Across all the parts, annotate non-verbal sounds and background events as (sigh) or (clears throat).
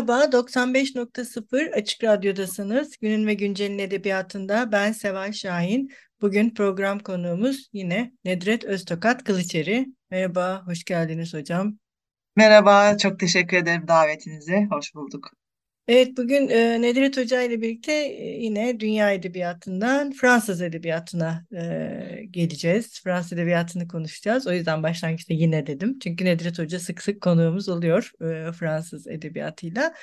Merhaba, 95.0 Açık Radyo'dasınız. Günün ve Güncel'in edebiyatında ben Seval Şahin. Bugün program konuğumuz yine Nedret Öztokat Kılıçeri. Merhaba, hoş geldiniz hocam. Merhaba, çok teşekkür ederim davetinize. Hoş bulduk. Evet, bugün e, Nedret Hoca ile birlikte e, yine dünya edebiyatından Fransız edebiyatına e, geleceğiz. Fransız edebiyatını konuşacağız. O yüzden başlangıçta yine dedim. Çünkü Nedret Hoca sık sık konuğumuz oluyor e, Fransız edebiyatıyla.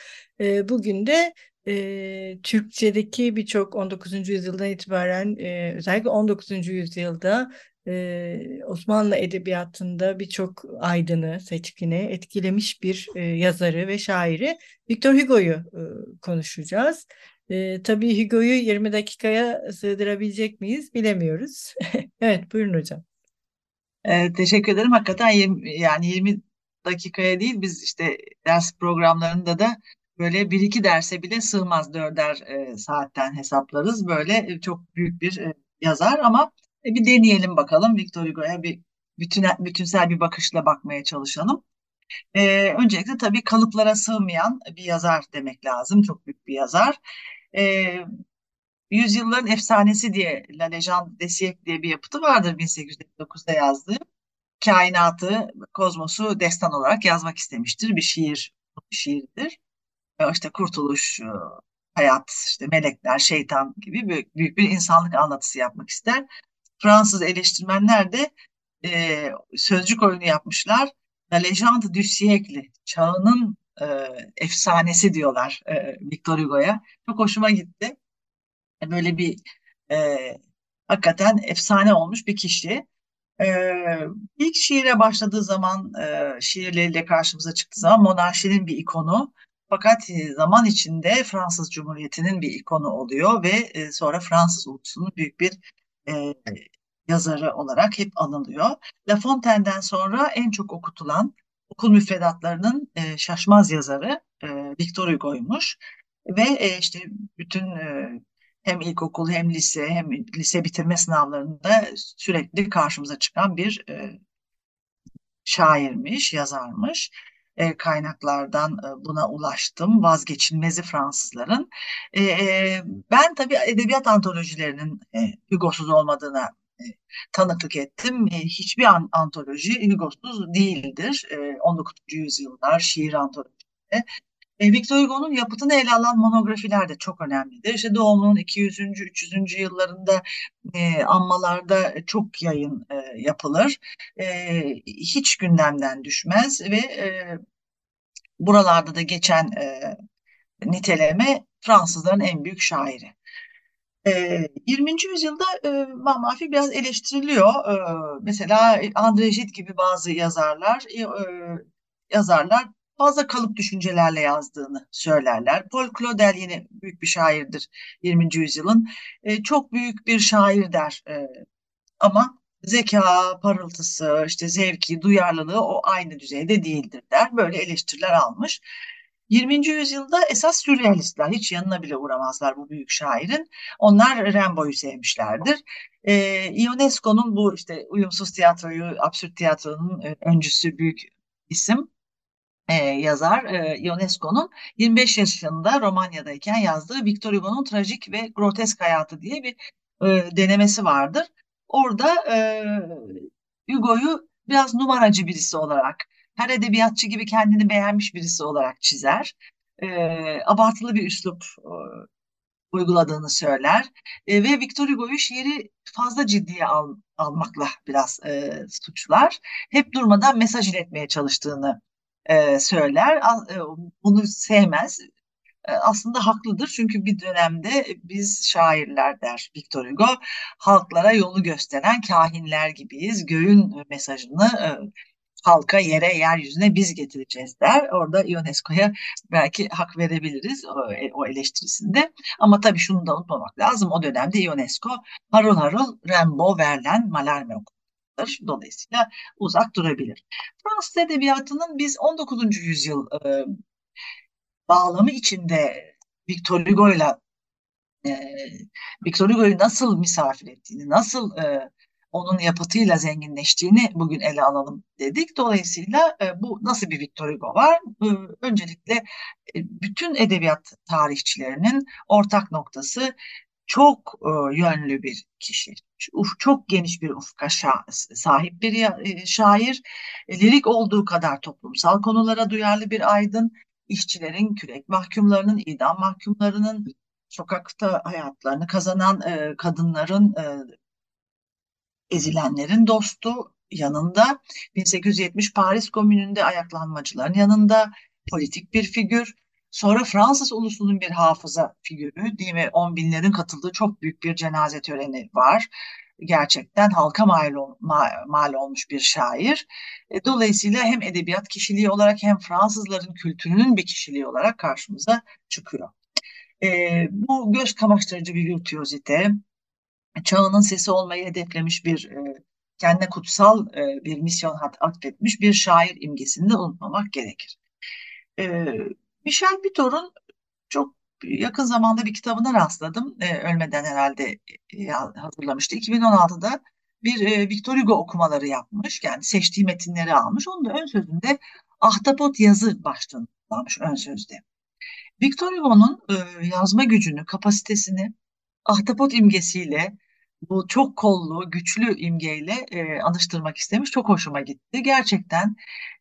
E, bugün de e, Türkçedeki birçok 19. yüzyıldan itibaren e, özellikle 19. yüzyılda e, Osmanlı edebiyatında birçok aydını, seçkini etkilemiş bir e, yazarı ve şairi Victor Hugo'yu e, konuşacağız. E, tabii Hugo'yu 20 dakikaya sığdırabilecek miyiz bilemiyoruz. (laughs) evet buyurun hocam. E, teşekkür ederim. Hakikaten 20, yani 20 dakikaya değil biz işte ders programlarında da böyle bir iki derse bile sığmaz dörder e, saatten hesaplarız. Böyle çok büyük bir e, yazar ama e, bir deneyelim bakalım Victor Hugo'ya bir bütün, bütünsel bir bakışla bakmaya çalışalım. E, öncelikle tabii kalıplara sığmayan bir yazar demek lazım. Çok büyük bir yazar. E, Yüzyılların Efsanesi diye La Légende des siècles diye bir yapıtı vardır 1809'da yazdığı. Kainatı, kozmosu destan olarak yazmak istemiştir. Bir şiir, bir şiirdir. E, işte kurtuluş, e, hayat, işte melekler, şeytan gibi büyük, büyük bir insanlık anlatısı yapmak ister. Fransız eleştirmenler de e, sözcük oyunu yapmışlar. La légende du siècle, çağının e, efsanesi diyorlar e, Victor Hugo'ya. Çok hoşuma gitti. E, böyle bir e, hakikaten efsane olmuş bir kişi. E, ilk şiire başladığı zaman, e, şiirleriyle karşımıza çıktığı zaman monarşinin bir ikonu. Fakat e, zaman içinde Fransız Cumhuriyeti'nin bir ikonu oluyor ve e, sonra Fransız ulusunun büyük bir e, yazarı olarak hep anılıyor. La Fontaine'den sonra en çok okutulan okul müfredatlarının e, şaşmaz yazarı e, Victor Hugo'ymuş. Ve e, işte bütün e, hem ilkokul hem lise hem lise bitirme sınavlarında sürekli karşımıza çıkan bir e, şairmiş, yazarmış. E, kaynaklardan e, buna ulaştım. Vazgeçilmezi Fransızların. E, ben tabii edebiyat antolojilerinin e, Hugo'suz olmadığına tanıklık ettim. Hiçbir an, antoloji Hugo'suz değildir. E, 19. yüzyıllar şiir antolojisi. E, Victor Hugo'nun yapıtını ele alan monografiler de çok önemlidir. İşte doğumunun 200. 300. yıllarında e, anmalarda çok yayın e, yapılır. E, hiç gündemden düşmez ve e, buralarda da geçen e, niteleme Fransızların en büyük şairi. 20. yüzyılda e, Mahmafi biraz eleştiriliyor. E, mesela André Gide gibi bazı yazarlar e, yazarlar fazla kalıp düşüncelerle yazdığını söylerler. Paul Claudel yine büyük bir şairdir 20. yüzyılın. E, çok büyük bir şair der e, ama zeka, parıltısı, işte zevki, duyarlılığı o aynı düzeyde değildir der. Böyle eleştiriler almış. 20. yüzyılda esas sürrealistler hiç yanına bile uğramazlar bu büyük şairin. Onlar Rimbaud'u sevmişlerdir. Ee, Ionesco'nun bu işte uyumsuz tiyatroyu, absürt tiyatronun e, öncüsü büyük isim e, yazar e, Ionesco'nun 25 yaşında Romanya'dayken yazdığı Victor Hugo'nun trajik ve grotesk hayatı diye bir e, denemesi vardır. Orada e, Hugo'yu biraz numaracı birisi olarak her edebiyatçı gibi kendini beğenmiş birisi olarak çizer. E, abartılı bir üslup e, uyguladığını söyler. E, ve Victor Hugo'yu şiiri fazla ciddiye al, almakla biraz e, suçlar. Hep durmadan mesaj iletmeye çalıştığını e, söyler. E, bunu sevmez. e, aslında haklıdır. Çünkü bir dönemde biz şairler der Victor Hugo, halklara yolu gösteren kahinler gibiyiz. Göğün mesajını halka, yere, yeryüzüne biz getireceğiz der. Orada UNESCO'ya belki hak verebiliriz o, eleştirisinde. Ama tabii şunu da unutmamak lazım. O dönemde UNESCO harıl harıl Rimbaud, Verlaine, Mallarmé okumaktır. Dolayısıyla uzak durabilir. Fransız edebiyatının biz 19. yüzyıl e, bağlamı içinde Victor Hugo'yla e, Victor Hugo'yu nasıl misafir ettiğini, nasıl e, onun yapıtıyla zenginleştiğini bugün ele alalım dedik. Dolayısıyla e, bu nasıl bir Victor Hugo var? E, öncelikle e, bütün edebiyat tarihçilerinin ortak noktası çok e, yönlü bir kişi. Çok geniş bir ufka sahip bir e, şair. E, lirik olduğu kadar toplumsal konulara duyarlı bir aydın. İşçilerin, kürek mahkumlarının, idam mahkumlarının, sokakta hayatlarını kazanan kadınların ezilenlerin dostu yanında 1870 Paris Komünü'nde ayaklanmacıların yanında politik bir figür. Sonra Fransız ulusunun bir hafıza figürü değil mi? On binlerin katıldığı çok büyük bir cenaze töreni var. Gerçekten halka mal, mal, mal olmuş bir şair. E, dolayısıyla hem edebiyat kişiliği olarak hem Fransızların kültürünün bir kişiliği olarak karşımıza çıkıyor. E, bu göz kamaştırıcı bir virtüozite, çağının sesi olmayı hedeflemiş bir e, kendine kutsal e, bir misyon atfetmiş bir şair imgesini de unutmamak gerekir. E, Michel Bitor'un çok yakın zamanda bir kitabına rastladım. E, ölmeden herhalde e, hazırlamıştı. 2016'da bir e, Victor Hugo okumaları yapmış. Yani seçtiği metinleri almış. Onun da ön sözünde ahtapot yazı başlığını kullanmış ön sözde. Victor Hugo'nun e, yazma gücünü, kapasitesini ahtapot imgesiyle bu çok kollu, güçlü imgeyle e, anıştırmak istemiş. Çok hoşuma gitti. Gerçekten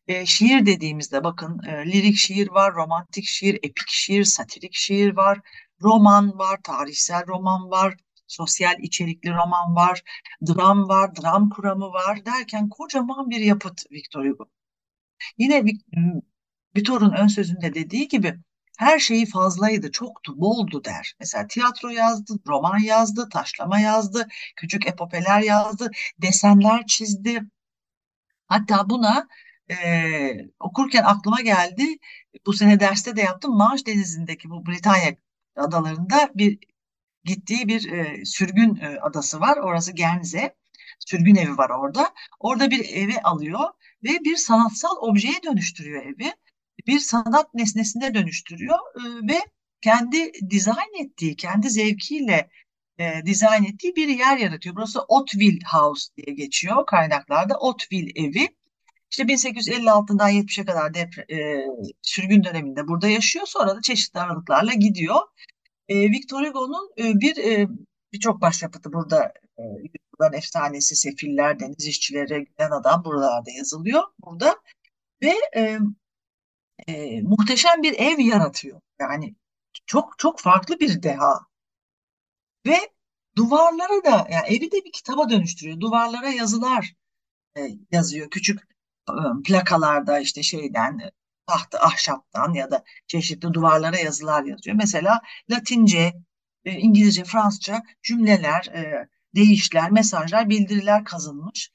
e, şiir dediğimizde bakın e, lirik şiir var, romantik şiir, epik şiir, satirik şiir var, roman var, tarihsel roman var, sosyal içerikli roman var, dram var, dram kuramı var derken kocaman bir yapıt Victor Hugo. Yine Victor'un ön sözünde dediği gibi her şeyi fazlaydı, çoktu, boldu der. Mesela tiyatro yazdı, roman yazdı, taşlama yazdı, küçük epopeler yazdı, desenler çizdi. Hatta buna e, okurken aklıma geldi, bu sene derste de yaptım, Manş Denizi'ndeki bu Britanya adalarında bir gittiği bir e, sürgün e, adası var. Orası Genze. Sürgün evi var orada. Orada bir eve alıyor ve bir sanatsal objeye dönüştürüyor evi bir sanat nesnesine dönüştürüyor e, ve kendi dizayn ettiği, kendi zevkiyle e, dizayn ettiği bir yer yaratıyor. Burası Otville House diye geçiyor kaynaklarda. Otville evi. İşte 1856'dan 70'e kadar depre, e, sürgün döneminde burada yaşıyor. Sonra da çeşitli aralıklarla gidiyor. E, Victor Hugo'nun e, bir e, birçok başyapıtı burada e, Yüzyılların Efsanesi, Sefiller, Deniz İşçileri, Gülen Adam buralarda yazılıyor. Burada ve e, e, muhteşem bir ev yaratıyor. Yani çok çok farklı bir deha. Ve duvarlara da yani evi de bir kitaba dönüştürüyor. Duvarlara yazılar e, yazıyor. Küçük e, plakalarda işte şeyden e, tahtı ahşaptan ya da çeşitli duvarlara yazılar yazıyor. Mesela Latince, e, İngilizce, Fransızca cümleler, e, değişler, mesajlar, bildiriler kazınmış.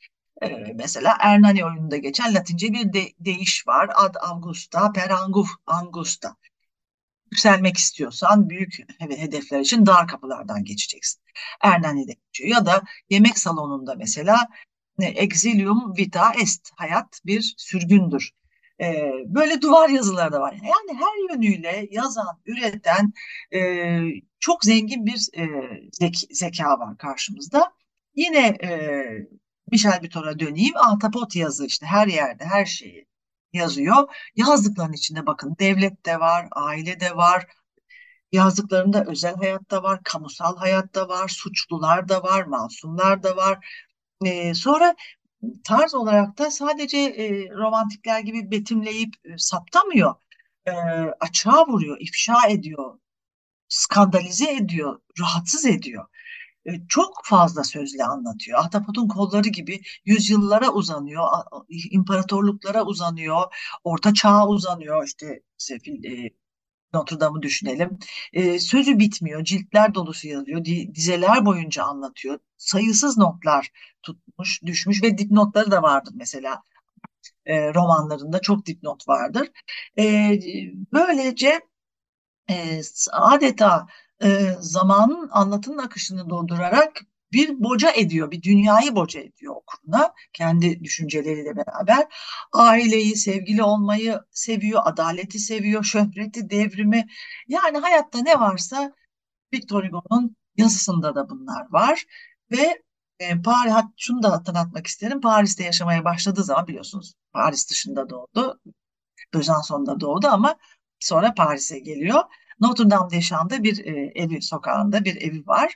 Mesela Ernani oyununda geçen Latince bir de, deyiş var. Ad Augusta per anguf, Angusta. Yükselmek istiyorsan büyük hedefler için dar kapılardan geçeceksin. Ernani'de geçiyor. Ya da yemek salonunda mesela exilium vita est. Hayat bir sürgündür. Ee, böyle duvar yazıları da var. Yani her yönüyle yazan, üreten e, çok zengin bir e, zek zeka var karşımızda. Yine e, Michel Bitor'a döneyim. Ahtapot yazı işte her yerde her şeyi yazıyor. Yazdıklarının içinde bakın devlet de var, aile de var. Yazdıklarında özel hayatta var, kamusal hayatta var, suçlular da var, masumlar da var. Ee, sonra tarz olarak da sadece e, romantikler gibi betimleyip e, saptamıyor. E, açığa vuruyor, ifşa ediyor, skandalize ediyor, rahatsız ediyor. Çok fazla sözle anlatıyor. Ahtapot'un kolları gibi yüzyıllara uzanıyor, imparatorluklara uzanıyor, orta çağa uzanıyor. İşte Sefil, e, Notre Dame'ı düşünelim. E, sözü bitmiyor, ciltler dolusu yazıyor, dizeler boyunca anlatıyor. Sayısız notlar tutmuş, düşmüş ve dipnotları da vardır mesela e, romanlarında çok dipnot vardır. E, böylece e, adeta e, zamanın anlatının akışını doldurarak bir boca ediyor, bir dünyayı boca ediyor okuruna kendi düşünceleriyle beraber. Aileyi, sevgili olmayı seviyor, adaleti seviyor, şöhreti, devrimi. Yani hayatta ne varsa Victor Hugo'nun yazısında da bunlar var. Ve e, Paris, şunu da hatırlatmak isterim. Paris'te yaşamaya başladığı zaman biliyorsunuz Paris dışında doğdu. Besançon'da doğdu ama sonra Paris'e geliyor. Notre Dame des Chams'da bir e, evi sokağında bir evi var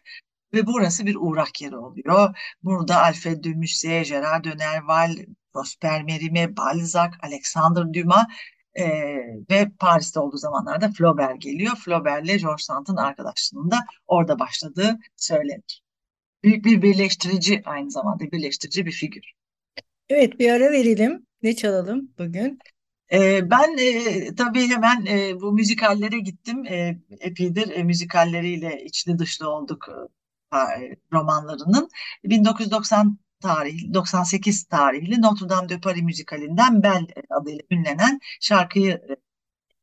ve burası bir uğrak yeri oluyor. Burada Alfred de Musset, Gerard de Nerval, Prosper Mérimée, Balzac, Alexandre Dumas e, ve Paris'te olduğu zamanlarda Flaubert geliyor. Flaubert ile George Sand'ın arkadaşlığında orada başladığı söylenir. Büyük bir birleştirici aynı zamanda birleştirici bir figür. Evet bir ara verelim. Ne çalalım bugün? Ben e, tabii hemen e, bu müzikallere gittim. E, epeydir e, müzikalleriyle içli dışlı olduk e, romanlarının. 1990 tarih, 98 tarihli Notre Dame de Paris müzikalinden Bel adıyla ünlenen şarkıyı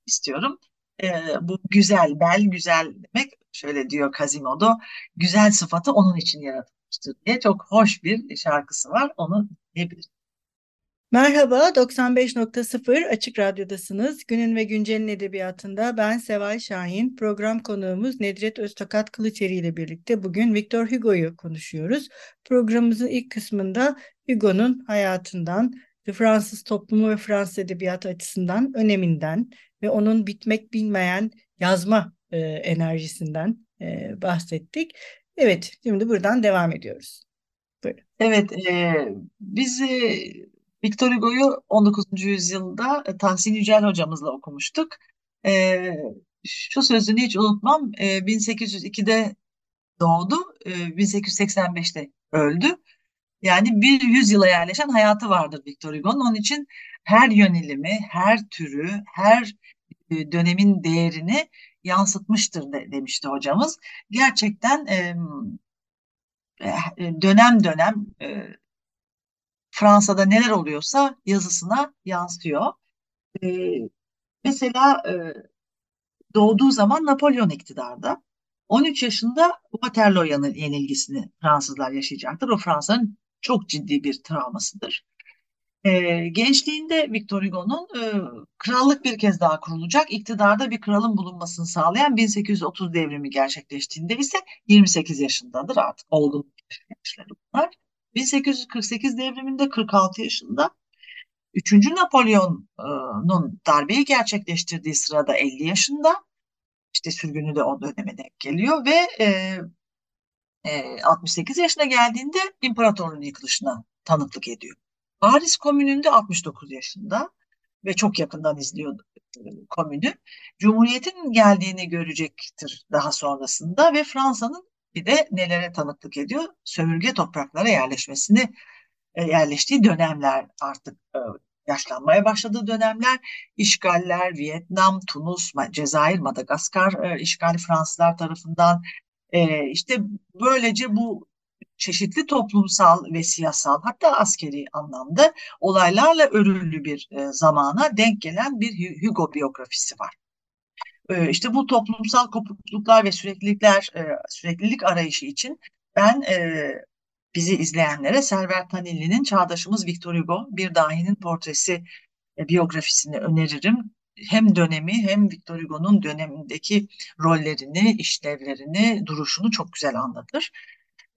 istiyorum. E, bu güzel, Bel güzel demek. Şöyle diyor Quasimodo, güzel sıfatı onun için yaratılmıştır diye çok hoş bir şarkısı var. Onu dinleyebiliriz. Merhaba, 95.0 Açık Radyo'dasınız. Günün ve Güncel'in edebiyatında ben Seval Şahin. Program konuğumuz Nedret Öztakat Kılıçeri ile birlikte bugün Victor Hugo'yu konuşuyoruz. Programımızın ilk kısmında Hugo'nun hayatından, Fransız toplumu ve Fransız edebiyatı açısından öneminden ve onun bitmek bilmeyen yazma e, enerjisinden e, bahsettik. Evet, şimdi buradan devam ediyoruz. Buyurun. Evet, e, biz e, Victor Hugo'yu 19. yüzyılda e, Tahsin Yücel hocamızla okumuştuk. E, şu sözünü hiç unutmam. E, 1802'de doğdu, e, 1885'te öldü. Yani bir yüzyıla yerleşen hayatı vardır Victor Hugo'nun. Onun için her yönelimi, her türü, her e, dönemin değerini yansıtmıştır de, demişti hocamız. Gerçekten e, dönem dönem e, Fransa'da neler oluyorsa yazısına yansıyor. E, mesela e, doğduğu zaman Napolyon iktidarda. 13 yaşında Waterloo yenilgisini Fransızlar yaşayacaktır. O Fransa'nın çok ciddi bir travmasıdır. E, gençliğinde Victor Hugo'nun e, krallık bir kez daha kurulacak, iktidarda bir kralın bulunmasını sağlayan 1830 devrimi gerçekleştiğinde ise 28 yaşındadır artık olgun yaşları bunlar. 1848 devriminde 46 yaşında. 3. Napolyon'un darbeyi gerçekleştirdiği sırada 50 yaşında. İşte sürgünü de o döneme denk geliyor ve e, e, 68 yaşına geldiğinde imparatorluğun yıkılışına tanıklık ediyor. Paris Komünü'nde 69 yaşında ve çok yakından izliyor e, komünü. Cumhuriyetin geldiğini görecektir daha sonrasında ve Fransa'nın bir de nelere tanıklık ediyor? Sömürge topraklara yerleşmesini e, yerleştiği dönemler artık e, yaşlanmaya başladığı dönemler işgaller Vietnam, Tunus, Cezayir, Madagaskar e, işgali Fransızlar tarafından işte böylece bu çeşitli toplumsal ve siyasal hatta askeri anlamda olaylarla örülü bir zamana denk gelen bir Hugo biyografisi var. Ee, işte bu toplumsal kopukluklar ve süreklilikler, e, süreklilik arayışı için ben e, bizi izleyenlere Server Tanilli'nin Çağdaşımız Victor Hugo, Bir Dahinin Portresi e, biyografisini öneririm. Hem dönemi hem Victor Hugo'nun dönemindeki rollerini, işlevlerini, duruşunu çok güzel anlatır.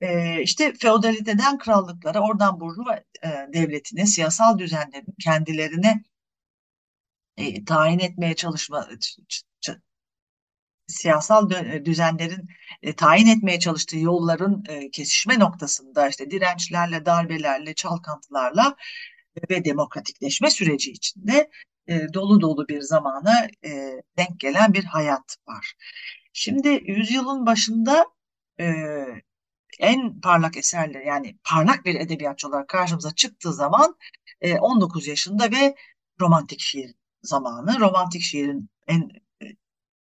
E, işte feodaliteden krallıklara, oradan Burjuva e, devletine, siyasal düzenlerin kendilerine e, tayin etmeye çalışma siyasal düzenlerin e, tayin etmeye çalıştığı yolların e, kesişme noktasında işte dirençlerle, darbelerle, çalkantılarla ve demokratikleşme süreci içinde e, dolu dolu bir zamana e, denk gelen bir hayat var. Şimdi yüzyılın başında e, en parlak eserler yani parlak bir edebiyatçı olarak karşımıza çıktığı zaman e, 19 yaşında ve romantik şiir zamanı. Romantik şiirin en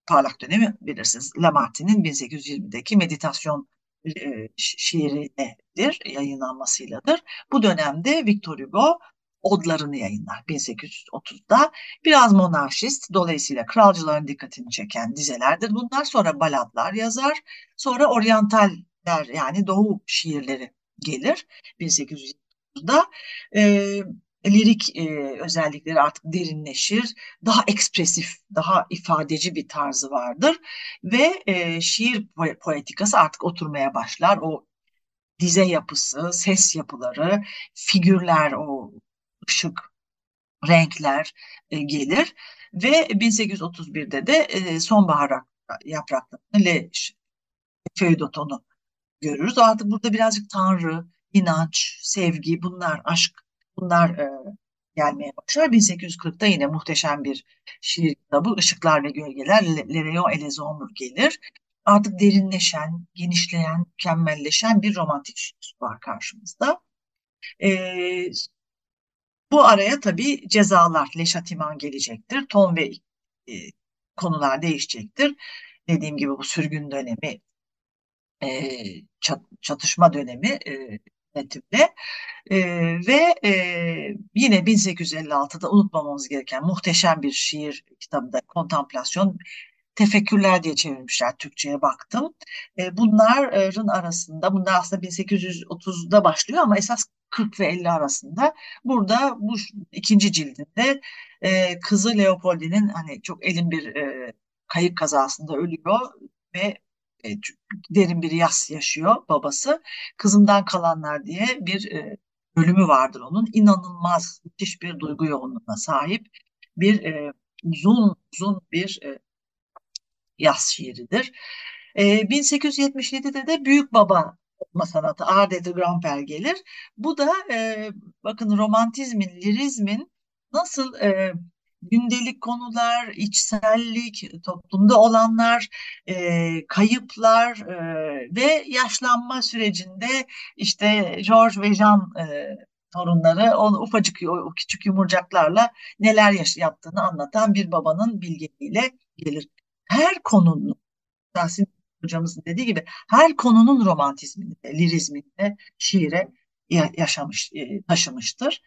parlak dönemi bilirsiniz. Lamartine'in 1820'deki meditasyon e, şiiridir, yayınlanmasıyladır. Bu dönemde Victor Hugo odlarını yayınlar 1830'da. Biraz monarşist, dolayısıyla kralcıların dikkatini çeken dizelerdir bunlar. Sonra baladlar yazar, sonra oryantaller yani doğu şiirleri gelir 1830'da. E, lirik e, özellikleri artık derinleşir, daha ekspresif, daha ifadeci bir tarzı vardır ve e, şiir poetikası artık oturmaya başlar. O dize yapısı, ses yapıları, figürler, o ışık, renkler e, gelir ve 1831'de de e, sonbahar yapraklarını Le Feuilleton'u görürüz. Artık burada birazcık tanrı, inanç, sevgi, bunlar, aşk bunlar e, gelmeye başlar. 1840'ta yine muhteşem bir şiir kitabı Işıklar ve Gölgeler Le Rayon et les Ombres gelir. Artık derinleşen, genişleyen, mükemmelleşen bir romantik şiir var karşımızda. E, bu araya tabii cezalar, leşatiman gelecektir. Ton ve e, konular değişecektir. Dediğim gibi bu sürgün dönemi, e, çat, çatışma dönemi e, yönetimde e, ve e, yine 1856'da unutmamamız gereken muhteşem bir şiir kitabı da Kontamplasyon tefekkürler diye çevirmişler Türkçe'ye baktım. E, bunların arasında bunlar aslında 1830'da başlıyor ama esas 40 ve 50 arasında. Burada bu ikinci cildinde e, kızı Leopoldin'in hani çok elin bir e, kayık kazasında ölüyor ve e, derin bir yas yaşıyor babası. Kızımdan kalanlar diye bir e, bölümü vardır onun. İnanılmaz müthiş bir duygu yoğunluğuna sahip bir e, uzun uzun bir e, yaz şiiridir. E, 1877'de de Büyük Baba okuma sanatı Arte de Grandpère gelir. Bu da e, bakın romantizmin, lirizmin nasıl e, gündelik konular, içsellik, toplumda olanlar, e, kayıplar e, ve yaşlanma sürecinde işte George ve Jean e, torunları o ufacık o küçük yumurcaklarla neler yaş yaptığını anlatan bir babanın bilgeliğiyle gelir. Her konunun Tahsin hocamızın dediği gibi her konunun romantizminde, lirizminde, şiire yaşamış, e, taşımıştır.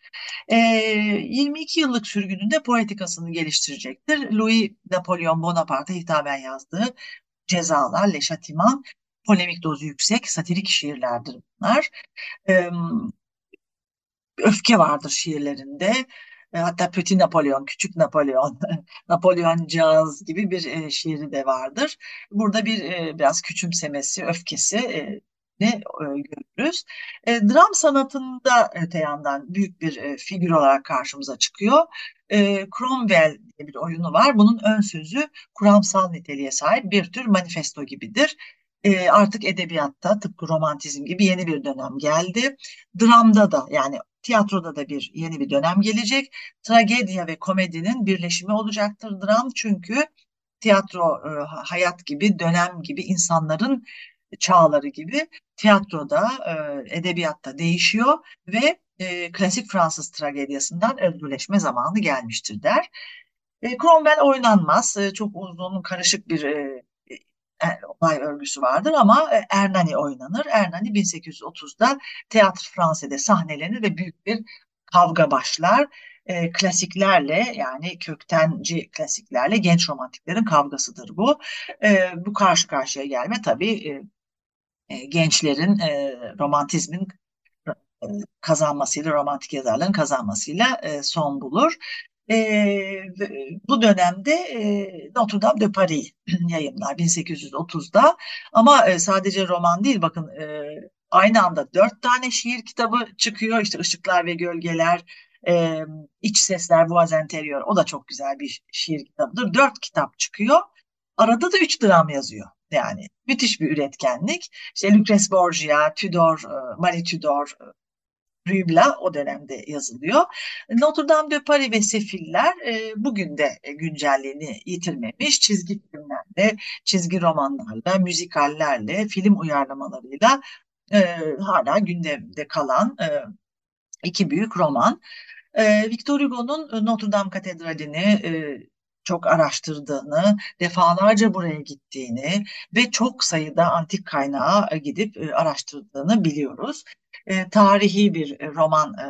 22 yıllık sürgününde poetikasını geliştirecektir. Louis Napolyon Bonaparte'a hitaben yazdığı Cezalar, Le Châtiment, polemik dozu yüksek, satirik şiirlerdir bunlar. Öfke vardır şiirlerinde. Hatta Petit Napolyon, Küçük Napolyon, (laughs) Napolyon Caz gibi bir e, şiiri de vardır. Burada bir e, biraz küçümsemesi, öfkesi e, ne e, görürüz. E, dram sanatında öte yandan büyük bir e, figür olarak karşımıza çıkıyor. E, Cromwell diye bir oyunu var. Bunun ön sözü kuramsal niteliğe sahip bir tür manifesto gibidir. E, artık edebiyatta tıpkı romantizm gibi yeni bir dönem geldi. Dramda da yani tiyatroda da bir yeni bir dönem gelecek. Tragedya ve komedinin birleşimi olacaktır dram çünkü tiyatro e, hayat gibi, dönem gibi insanların çağları gibi tiyatroda, e, edebiyatta değişiyor ve e, klasik Fransız tragedyasından özgürleşme zamanı gelmiştir der. E, Cromwell oynanmaz. E, çok uzun, karışık bir e, e, olay örgüsü vardır ama e, Ernani oynanır. Ernani 1830'da Théâtre Fransa'da sahnelenir ve büyük bir kavga başlar. E, klasiklerle yani köktenci klasiklerle genç romantiklerin kavgasıdır bu. E, bu karşı karşıya gelme tabii e, e, gençlerin e, romantizmin e, kazanmasıyla, romantik yazarların kazanmasıyla e, son bulur. E, bu dönemde e, Notre Dame de Paris (clears throat) yayınlar 1830'da ama e, sadece roman değil bakın e, aynı anda dört tane şiir kitabı çıkıyor işte Işıklar ve Gölgeler, e, İç Sesler, Voix Interior o da çok güzel bir şiir kitabıdır. Dört kitap çıkıyor arada da üç dram yazıyor. Yani müthiş bir üretkenlik. İşte Lucrece Borgia, Tudor, e, Marie Tudor, e, Rübla o dönemde yazılıyor. Notre Dame de Paris ve Sefiller e, bugün de güncelliğini yitirmemiş. Çizgi filmlerle, çizgi romanlarla, müzikallerle, film uyarlamalarıyla e, hala gündemde kalan iki büyük roman. Victor Hugo'nun Notre Dame Katedrali'ni çok araştırdığını, defalarca buraya gittiğini ve çok sayıda antik kaynağa gidip e, araştırdığını biliyoruz. E, tarihi bir roman e,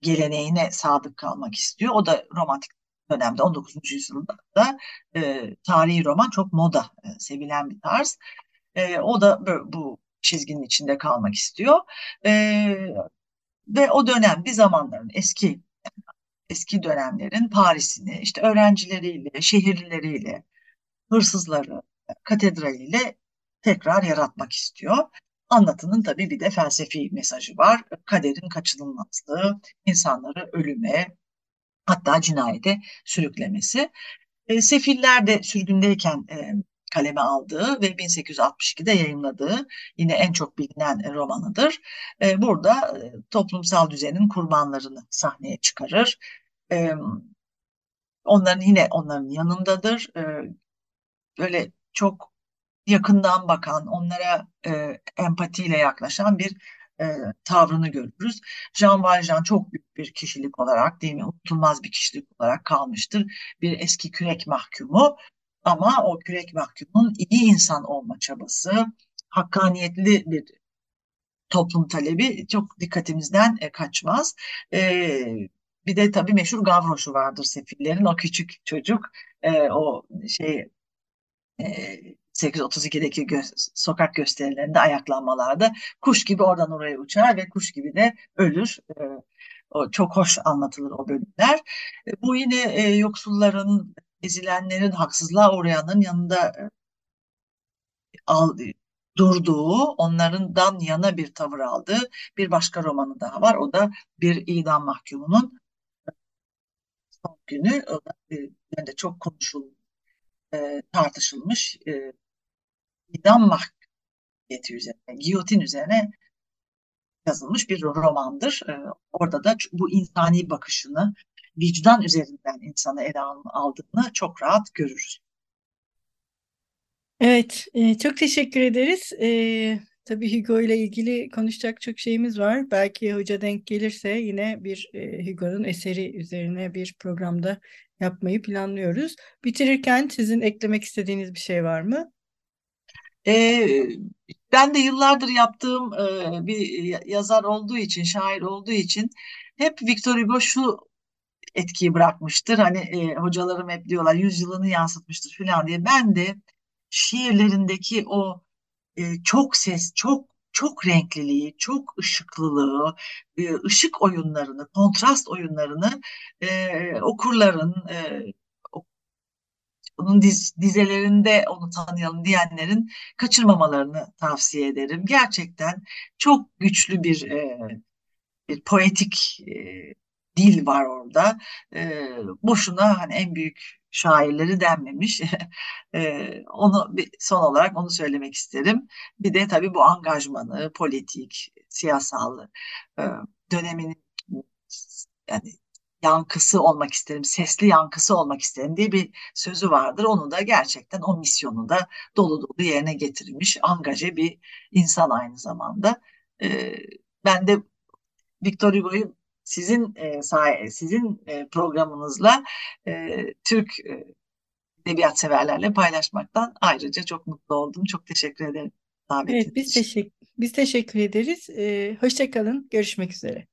geleneğine sadık kalmak istiyor. O da romantik dönemde 19. yüzyılda da e, tarihi roman çok moda, e, sevilen bir tarz. E, o da bu, çizginin içinde kalmak istiyor. E, ve o dönem bir zamanların eski eski dönemlerin Paris'ini işte öğrencileriyle, şehirlileriyle, hırsızları, katedraliyle tekrar yaratmak istiyor. Anlatının tabii bir de felsefi mesajı var. Kaderin kaçınılmazlığı, insanları ölüme, hatta cinayete sürüklemesi. E, Sefiller de sürgündeyken e, kaleme aldığı ve 1862'de yayınladığı yine en çok bilinen romanıdır. Burada toplumsal düzenin kurbanlarını sahneye çıkarır. Onların yine onların yanındadır. Böyle çok yakından bakan, onlara empatiyle yaklaşan bir e, tavrını görürüz. Jean Valjean çok büyük bir kişilik olarak değil mi? Unutulmaz bir kişilik olarak kalmıştır. Bir eski kürek mahkumu ama o kürek mahkumunun iyi insan olma çabası, hakkaniyetli bir toplum talebi çok dikkatimizden e, kaçmaz. E, bir de tabii meşhur Gavroş'u vardır Sefillerin. O küçük çocuk e, o şey e, 832'deki gö sokak gösterilerinde ayaklanmalarda kuş gibi oradan oraya uçar ve kuş gibi de ölür. E, o çok hoş anlatılır o bölümler. E, bu yine e, yoksulların, ezilenlerin, haksızlığa uğrayanın yanında e, al, durduğu, onlardan yana bir tavır aldığı bir başka romanı daha var. O da bir idam mahkumunun son günü. O da e, de çok konuşulmuş, e, tartışılmış e, idam mahkumiyeti üzerine, giyotin üzerine yazılmış bir romandır. E, orada da bu insani bakışını, vicdan üzerinden insanı ele aldığını çok rahat görürüz. Evet, e, çok teşekkür ederiz. E, tabii Hugo ile ilgili konuşacak çok şeyimiz var. Belki hoca denk gelirse yine bir e, Hugo'nun eseri üzerine bir programda yapmayı planlıyoruz. Bitirirken sizin eklemek istediğiniz bir şey var mı? E, ben de yıllardır yaptığım e, bir yazar olduğu için, şair olduğu için hep Victor Hugo şu etkiyi bırakmıştır. Hani e, hocalarım hep diyorlar yüzyılını yansıtmıştır falan diye. Ben de şiirlerindeki o e, çok ses, çok çok renkliliği, çok ışıklılığı, e, ışık oyunlarını, kontrast oyunlarını e, okurların, e, onun diz, dizelerinde onu tanıyalım diyenlerin kaçırmamalarını tavsiye ederim. Gerçekten çok güçlü bir e, bir poetik e, dil var orada. E, boşuna hani en büyük şairleri denmemiş. (laughs) e, onu bir, son olarak onu söylemek isterim. Bir de tabii bu angajmanı, politik, siyasal e, dönemin yani yankısı olmak isterim, sesli yankısı olmak isterim diye bir sözü vardır. Onu da gerçekten o misyonu da dolu dolu yerine getirmiş, angaje bir insan aynı zamanda. E, ben de Victor Hugo'yu sizin e, sahi, sizin e, programınızla e, Türk e, edebiyat severlerle paylaşmaktan ayrıca çok mutlu oldum. Çok teşekkür ederim. Evet, biz teşekkür biz teşekkür ederiz. Ee, hoşça kalın. Görüşmek üzere.